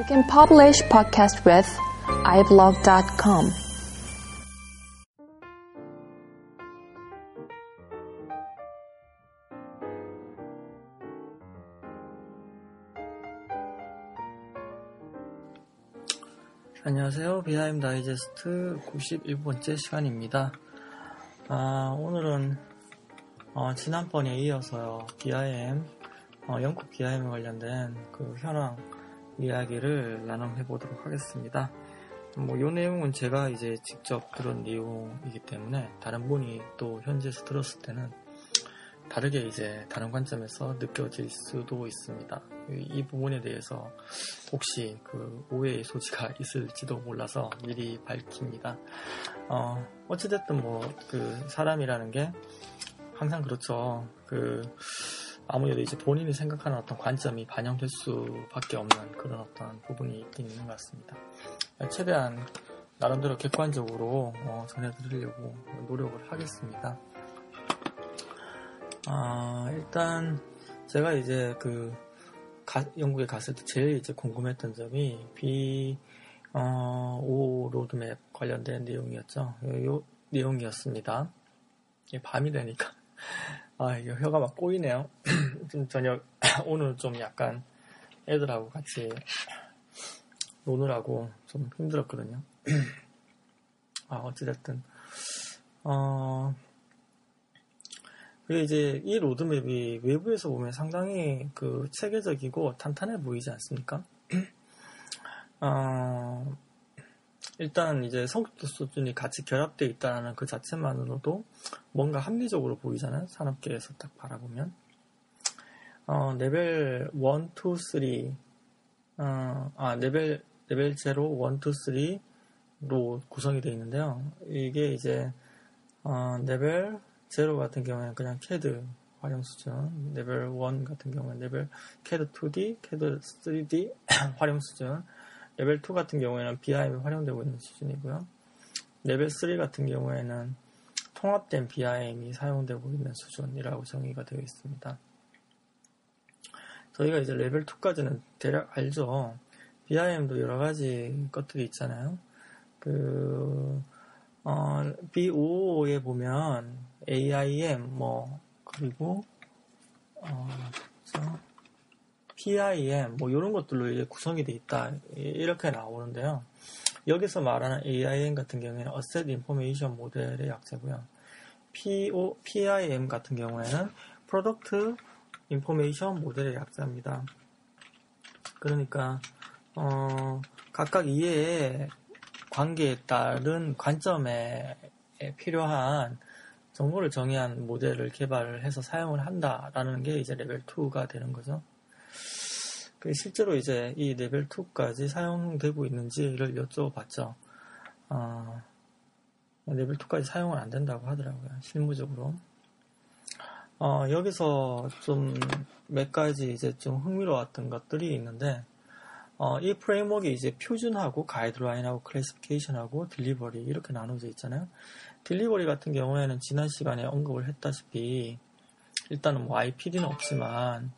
You can publish podcast with iblog.com. 안녕하세요. 비하임 다이제스트 91번째 시간입니다. 아, 오늘은 어, 지난번에 이어서요. BIM, 어, 영국 BIM 관련된 그 현황 이야기를 나눔해 보도록 하겠습니다. 뭐, 이 내용은 제가 이제 직접 들은 내용이기 때문에 다른 분이 또 현지에서 들었을 때는 다르게 이제 다른 관점에서 느껴질 수도 있습니다. 이 부분에 대해서 혹시 그 오해의 소지가 있을지도 몰라서 미리 밝힙니다. 어, 어찌됐든 뭐 그 사람이라는 게 항상 그렇죠. 그 아무래도 이제 본인이 생각하는 어떤 관점이 반영될 수밖에 없는 그런 어떤 부분이 있긴 있는 것 같습니다. 최대한 나름대로 객관적으로 어, 전해드리려고 노력을 하겠습니다. 아, 일단 제가 이제 그 가, 영국에 갔을 때 제일 이제 궁금했던 점이 B 어, 오 로드맵 관련된 내용이었죠. 요, 요 내용이었습니다. 밤이 되니까 아 이거 혀가 막 꼬이네요. 좀 저녁 오늘 좀 약간 애들하고 같이 노느라고 좀 힘들었거든요. 아 어찌됐든 어 그리고 이제 이 로드맵이 외부에서 보면 상당히 그 체계적이고 탄탄해 보이지 않습니까? 어, 일단 이제 성숙도 수준이 같이 결합되어 있다는 그 자체만으로도 뭔가 합리적으로 보이잖아요. 산업계에서 딱 바라보면. 어, 레벨 1, 2, 3, 어, 아, 레벨, 레벨 0, 1, 2, 3로 구성이 되어 있는데요. 이게 이제, 어, 레벨 제로 같은 경우에는 그냥 CAD 활용 수준, 레벨 1 같은 경우는 레벨 CAD 2D, CAD 3D 활용 수준, 레벨 2 같은 경우에는 BIM이 활용되고 있는 수준이고요. 레벨 3 같은 경우에는 통합된 BIM이 사용되고 있는 수준이라고 정의가 되어 있습니다. 저희가 이제 레벨 2까지는 대략 알죠. BIM도 여러 가지 것들이 있잖아요. 그, 어, B5에 보면 AIM 뭐 그리고 어, PIM 뭐 이런 것들로 이제 구성이 돼 있다 이렇게 나오는데요. 여기서 말하는 AIM 같은 경우에는 Asset Information 모델의 약자고요. PO, PIM 같은 경우에는 Product Information 모델의 약자입니다. 그러니까 어, 각각 이해의 관계에 따른 관점에 필요한 정보를 정의한 모델을 개발을 해서 사용을 한다라는 게 이제 레벨 2가 되는 거죠. 그 실제로 이제 이 레벨 2까지 사용되고 있는지를 여쭤봤죠. 어, 레벨 2까지 사용은 안 된다고 하더라고요. 실무적으로. 어, 여기서 좀 몇 가지 이제 좀 흥미로웠던 것들이 있는데, 어, 이 framework가 이제 표준하고 가이드라인하고 classification하고 delivery 이렇게 나눠져 있잖아요. delivery 같은 경우에는 지난 시간에 언급을 했다시피 일단은 뭐 IPD는 없지만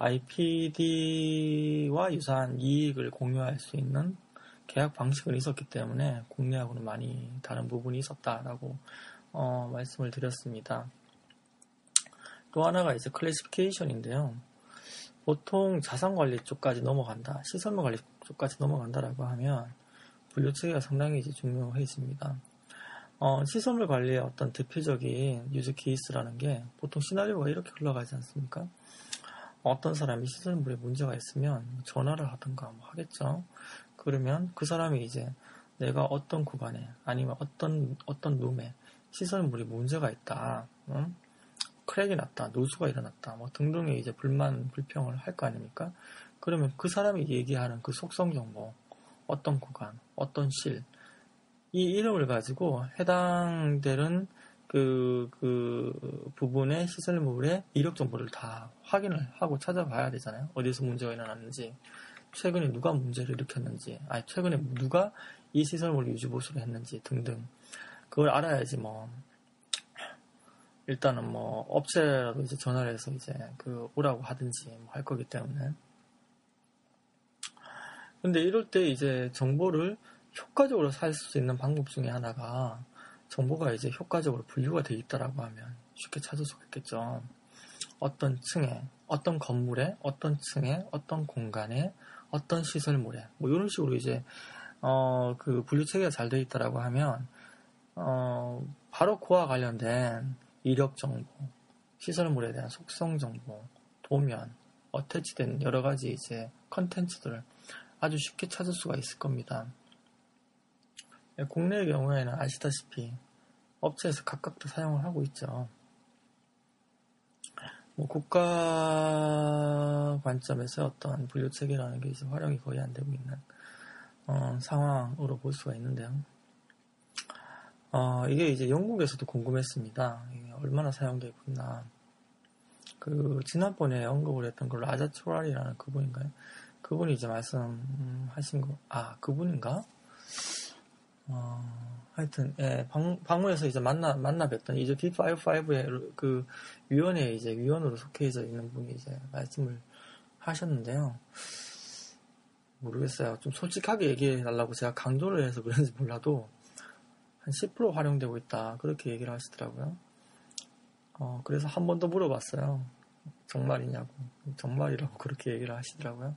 IPD와 유사한 이익을 공유할 수 있는 계약 방식은 있었기 때문에 국내하고는 많이 다른 부분이 있었다라고 어, 말씀을 드렸습니다. 또 하나가 이제 classification인데요. 보통 자산 관리 쪽까지 넘어간다, 시설물 관리 쪽까지 넘어간다라고 하면 분류 체계가 상당히 이제 중요해집니다. 어, 시설물 관리의 어떤 대표적인 유즈 케이스라는 게 보통 시나리오가 이렇게 흘러가지 않습니까? 어떤 사람이 시설물에 문제가 있으면 전화를 하든가 뭐 하겠죠. 그러면 그 사람이 이제 내가 어떤 구간에 아니면 어떤 어떤 룸에 시설물이 문제가 있다, 응? 크랙이 났다, 노수가 일어났다, 뭐 등등의 이제 불만 불평을 할 거 아닙니까? 그러면 그 사람이 얘기하는 그 속성 정보, 어떤 구간, 어떤 실, 이 이름을 가지고 해당되는 그, 그 부분의 시설물의 이력 정보를 다 확인을 하고 찾아봐야 되잖아요. 어디서 문제가 일어났는지, 최근에 누가 문제를 일으켰는지, 아니, 최근에 누가 이 시설물을 유지보수를 했는지 등등. 그걸 알아야지 뭐, 일단은 뭐, 업체라도 이제 전화를 해서 이제 그 오라고 하든지 뭐 할 거기 때문에. 근데 이럴 때 이제 정보를 효과적으로 살 수 있는 방법 중에 하나가 정보가 이제 효과적으로 분류가 되어 있다라고 하면 쉽게 찾을 수가 있겠죠. 어떤 층에, 어떤 건물에, 어떤 층에, 어떤 공간에, 어떤 시설물에, 뭐 이런 식으로 이제 어, 그 분류 체계가 잘 되어 있다라고 하면 어, 바로 그와 관련된 이력 정보, 시설물에 대한 속성 정보, 도면, 어태치된 여러 가지 이제 컨텐츠들을 아주 쉽게 찾을 수가 있을 겁니다. 예, 국내의 경우에는 아시다시피 업체에서 각각 다 사용을 하고 있죠. 뭐 국가 관점에서 어떤 분류 체계라는 게 이제 활용이 거의 안 되고 있는 어, 상황으로 볼 수가 있는데요. 어, 이게 이제 영국에서도 궁금했습니다. 얼마나 사용되고 있나. 그, 지난번에 언급을 했던 걸로 아자초랄이라는 그분인가요? 그분이 이제 말씀하신 거, 아, 그분인가? 어, 하여튼, 예, 방, 방문해서 이제 만나, 만나 뵀던, 이제 B55의 그 위원회에 이제 위원으로 속해져 있는 분이 이제 말씀을 하셨는데요. 모르겠어요. 좀 솔직하게 얘기해 달라고 제가 강조를 해서 그런지 몰라도 한 10% 활용되고 있다. 그렇게 얘기를 하시더라고요. 어, 그래서 한 번 더 물어봤어요. 정말이냐고. 정말이라고 그렇게 얘기를 하시더라고요.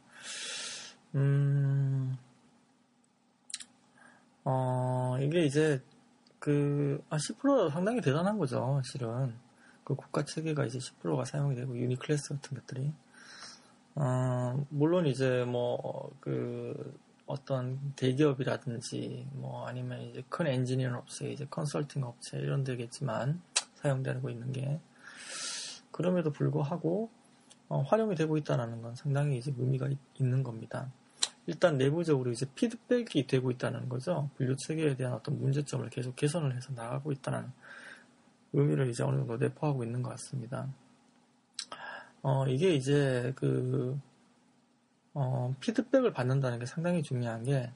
음, 어, 이게 이제 그, 아, 10%가 상당히 대단한 거죠, 실은. 그 국가 체계가 이제 10%가 사용이 되고, 유니클래스 같은 것들이. 어, 물론 이제 뭐, 그, 어떤 대기업이라든지, 뭐, 아니면 이제 큰 엔지니어 업체, 이제 컨설팅 업체, 이런 데겠지만, 사용되고 있는 게. 그럼에도 불구하고, 어, 활용이 되고 있다는 건 상당히 이제 의미가 있, 있는 겁니다. 일단 내부적으로 이제 피드백이 되고 있다는 거죠. 분류 체계에 대한 어떤 문제점을 계속 개선을 해서 나가고 있다는 의미를 이제 어느 정도 내포하고 있는 것 같습니다. 어, 이게 이제 그, 어, 피드백을 받는다는 게 상당히 중요한 게,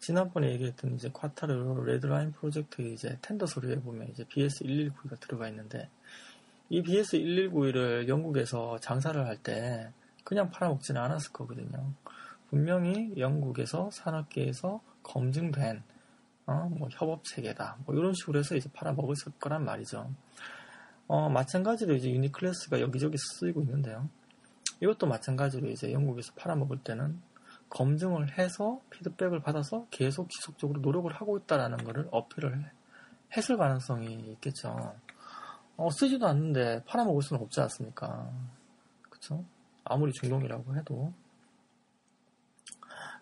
지난번에 얘기했던 이제 쿼타르 레드라인 프로젝트의 이제 텐더 서류에 보면 이제 BS119가 들어가 있는데, 이 BS119를 영국에서 장사를 할 때 그냥 팔아먹지는 않았을 거거든요. 분명히 영국에서 산업계에서 검증된 어, 뭐 협업 체계다. 뭐 이런 식으로 해서 이제 팔아먹을 거란 말이죠. 어, 마찬가지로 이제 유니클래스가 여기저기 쓰이고 있는데요. 이것도 마찬가지로 이제 영국에서 팔아먹을 때는 검증을 해서 피드백을 받아서 계속 지속적으로 노력을 하고 있다라는 것을 어필을 했을 가능성이 있겠죠. 어, 쓰지도 않는데 팔아먹을 수는 없지 않습니까? 그쵸? 아무리 중동이라고 해도.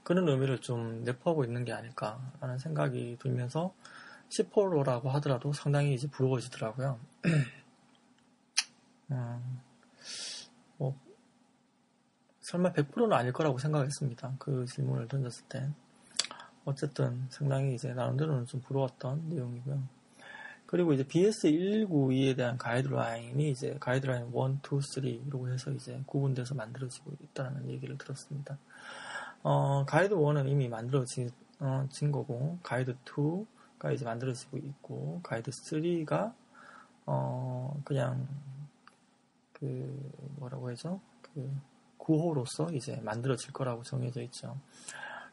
그런 의미를 좀 내포하고 있는 게 아닐까라는 생각이 들면서 10%라고 하더라도 상당히 이제 부러워지더라고요. 음, 뭐, 설마 100%는 아닐 거라고 생각했습니다. 그 질문을 던졌을 때. 어쨌든 상당히 이제 나름대로는 좀 부러웠던 내용이고요. 그리고 이제 BS119에 대한 가이드라인이 이제 가이드라인 1, 2, 3로 해서 이제 구분돼서 만들어지고 있다는 얘기를 들었습니다. 어, 가이드 1은 이미 만들어진 어, 거고, 가이드 2가 이제 만들어지고 있고, 가이드 3가, 어, 그냥, 그, 뭐라고 해죠? 그, 구호로서 이제 만들어질 거라고 정해져 있죠.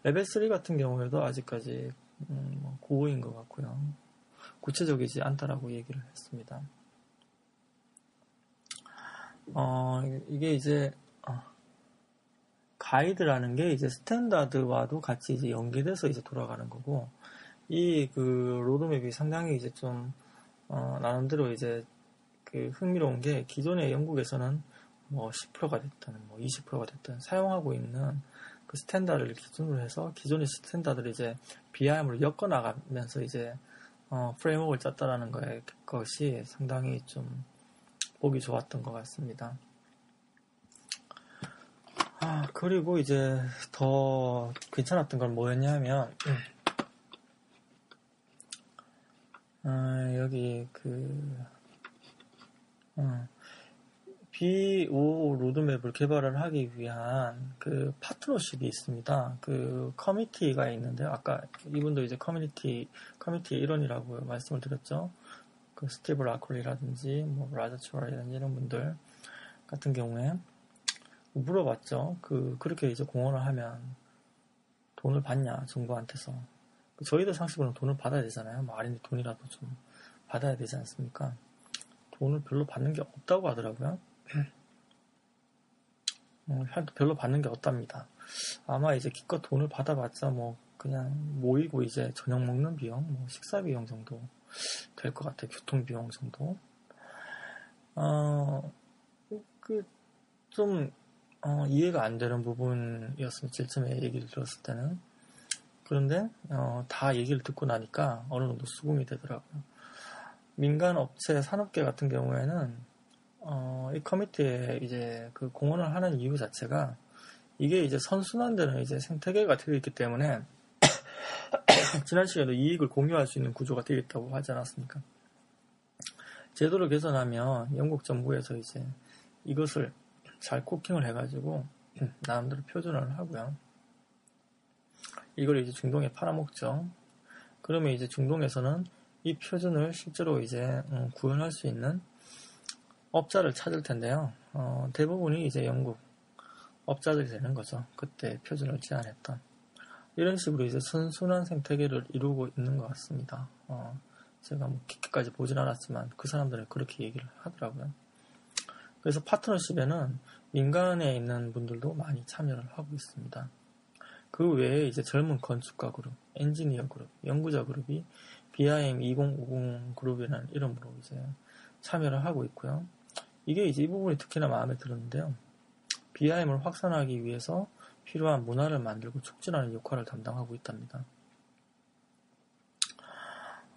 레벨 3 같은 경우에도 아직까지, 음, 뭐 구호인 것 같고요. 구체적이지 않다라고 얘기를 했습니다. 어, 이게 이제, 어, 가이드라는 게 이제 스탠다드와도 같이 이제 연계돼서 이제 돌아가는 거고, 이 그 로드맵이 상당히 이제 좀, 어, 나름대로 이제 그 흥미로운 게 기존의 영국에서는 뭐 10%가 됐든 뭐 20%가 됐든 사용하고 있는 그 standard를 기준으로 해서 기존의 standard를 이제 BIM으로 엮어 나가면서 이제 어, framework를 짰다라는 거에 것이 상당히 좀 보기 좋았던 것 같습니다. 아, 그리고 이제 더 괜찮았던 건 뭐였냐면, 아, 여기 그, 어, B5 로드맵을 개발을 하기 위한 그 파트너십이 있습니다. 그 committee가 있는데요. 아까 이분도 이제 커뮤니티, 커뮤니티의 일원이라고 말씀을 드렸죠. 그 스티브 라콜리라든지, 뭐, 라자 초라이라든지 이런 분들 같은 경우에 물어봤죠. 그, 그렇게 이제 공헌을 하면 돈을 받냐 정부한테서 저희들 상식으로는 돈을 받아야 되잖아요. 뭐 아린데 돈이라도 좀 받아야 되지 않습니까? 돈을 별로 받는 게 없다고 하더라고요. 어, 별로 받는 게 없답니다. 아마 이제 기껏 돈을 받아봤자 뭐 그냥 모이고 이제 저녁 먹는 비용, 뭐 식사 비용 정도 될 것 같아요. 교통 비용 정도. 어, 그, 좀, 어, 이해가 안 되는 부분이었습니다. 제일 처음에 얘기를 들었을 때는. 그런데, 어, 다 얘기를 듣고 나니까 어느 정도 수긍이 되더라고요. 민간 업체, 산업계 같은 경우에는, 어, 이 커미티에 이제 그 공헌을 하는 이유 자체가 이게 이제 선순환되는 이제 생태계가 되어 있기 때문에 지난 시간에도 이익을 공유할 수 있는 구조가 되겠다고 하지 않았습니까? 제도를 개선하면 영국 정부에서 이제 이것을 잘 코킹을 해가지고 나름대로 표준화를 하고요. 이걸 이제 중동에 팔아먹죠. 그러면 이제 중동에서는 이 표준을 실제로 이제 음, 구현할 수 있는 업자를 찾을 텐데요. 어, 대부분이 이제 영국 업자들이 되는 거죠. 그때 표준을 제안했던. 이런 식으로 이제 선순환 생태계를 이루고 있는 것 같습니다. 어, 제가 뭐 깊게까지 보진 않았지만 그 사람들은 그렇게 얘기를 하더라고요. 그래서 파트너십에는 민간에 있는 분들도 많이 참여를 하고 있습니다. 그 외에 이제 젊은 건축가 그룹, 엔지니어 그룹, 연구자 그룹이 BIM 2050 그룹이라는 이름으로 이제 참여를 하고 있고요. 이게 이제 이 부분이 특히나 마음에 들었는데요. BIM을 확산하기 위해서 필요한 문화를 만들고 촉진하는 역할을 담당하고 있답니다.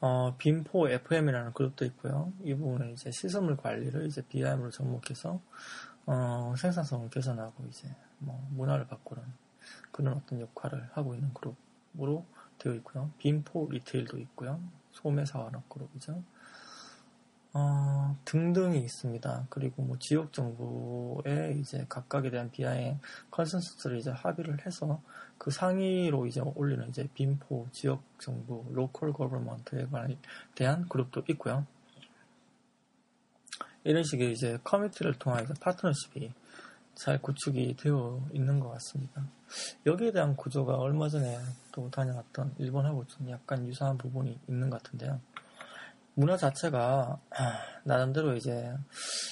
어, 빔포 FM이라는 그룹도 있고요. 이 부분은 이제 시설물 관리를 이제 BIM으로 접목해서 어, 생산성을 개선하고 이제 뭐 문화를 바꾸는 그런 어떤 역할을 하고 있는 그룹으로 되어 있고요. BIM4 Retail도 있고요. 소매산업 그룹이죠. 어, 등등이 있습니다. 그리고 뭐 지역 정부에 이제 각각에 대한 비하행 consensus를 이제 합의를 해서 그 상위로 이제 올리는 이제 BIM4 지역 정부 local government에 대한 그룹도 있고요. 이런 식의 이제 커뮤니티를 통한 이제 파트너십이 잘 구축이 되어 있는 것 같습니다. 여기에 대한 구조가 얼마 전에 또 다녀왔던 일본하고 좀 약간 유사한 부분이 있는 것 같은데요. 문화 자체가 나름대로 이제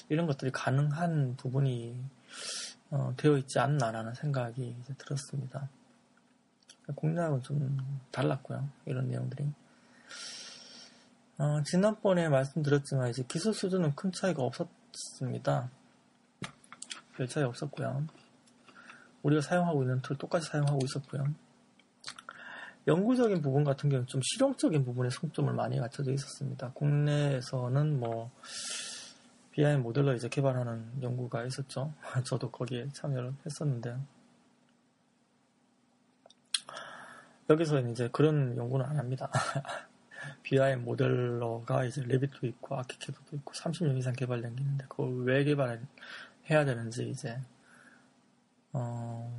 이런 것들이 가능한 부분이 어, 되어 있지 않나라는 생각이 들었습니다. 공략은 좀 달랐고요. 이런 내용들이. 어, 지난번에 말씀드렸지만 이제 기술 수준은 큰 차이가 없었습니다. 별 차이 없었고요. 우리가 사용하고 있는 툴 똑같이 사용하고 있었고요. 연구적인 부분 같은 경우는 좀 실용적인 부분에 송점을 많이 갖춰져 있었습니다. 국내에서는 뭐 BIM 모델러 이제 개발하는 연구가 있었죠. 저도 거기에 참여를 했었는데요. 여기서 이제 그런 연구는 안 합니다. BIM 모델러가 이제 레빗도 있고 아키캐드도 있고 30년 이상 개발된 게 있는데 그걸 왜 개발을 해야 되는지 이제 어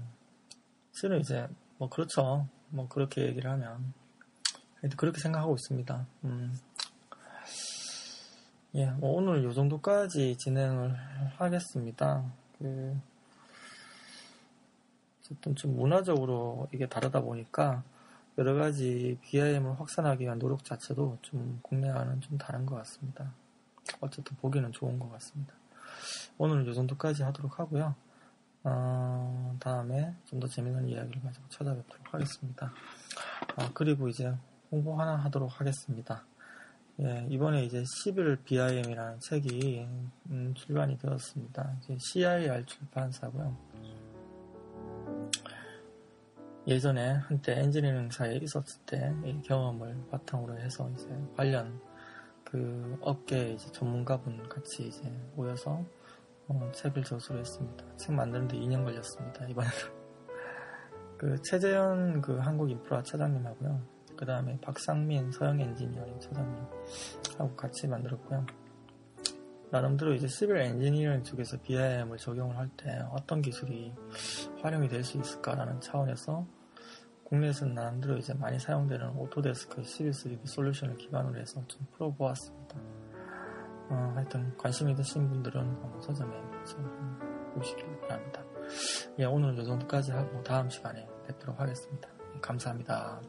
실은 이제 뭐 그렇죠. 뭐 그렇게 얘기를 하면 그렇게 생각하고 있습니다. 음. 예, 뭐 오늘 요 정도까지 진행을 하겠습니다. 그 어쨌든 좀 문화적으로 이게 다르다 보니까 여러 가지 BIM을 확산하기 위한 노력 자체도 좀 국내와는 좀 다른 것 같습니다. 어쨌든 보기는 좋은 것 같습니다. 오늘은 요 정도까지 하도록 하고요. 어, 다음에 좀 더 재미있는 이야기를 가지고 찾아뵙도록 하겠습니다. 아, 그리고 이제 홍보 하나 하도록 하겠습니다. 예, 이번에 이제 11 BIM이라는 책이 음, 출간이 되었습니다. CIR 출판사고요. 예전에 한때 엔지니어링 사에 있었을 때 경험을 바탕으로 해서 이제 관련 그 업계 이제 전문가분 같이 이제 모여서 어, 책을 저술을 했습니다. 책 만드는데 2년 걸렸습니다. 이번에는. 그 최재현 그 한국 인프라 차장님하고요. 그 다음에 박상민 서영 엔지니어링 차장님 하고 같이 만들었고요. 나름대로 이제 civil engineering 쪽에서 BIM을 적용을 할 때 어떤 기술이 활용이 될 수 있을까라는 차원에서 국내에서는 나름대로 이제 많이 사용되는 Autodesk Civil 3D 솔루션을 기반으로 해서 좀 풀어보았습니다. 어, 하여튼 관심 있으신 분들은 서점에 보시길 바랍니다. 예, 오늘 이 정도까지 하고 다음 시간에 뵙도록 하겠습니다. 감사합니다.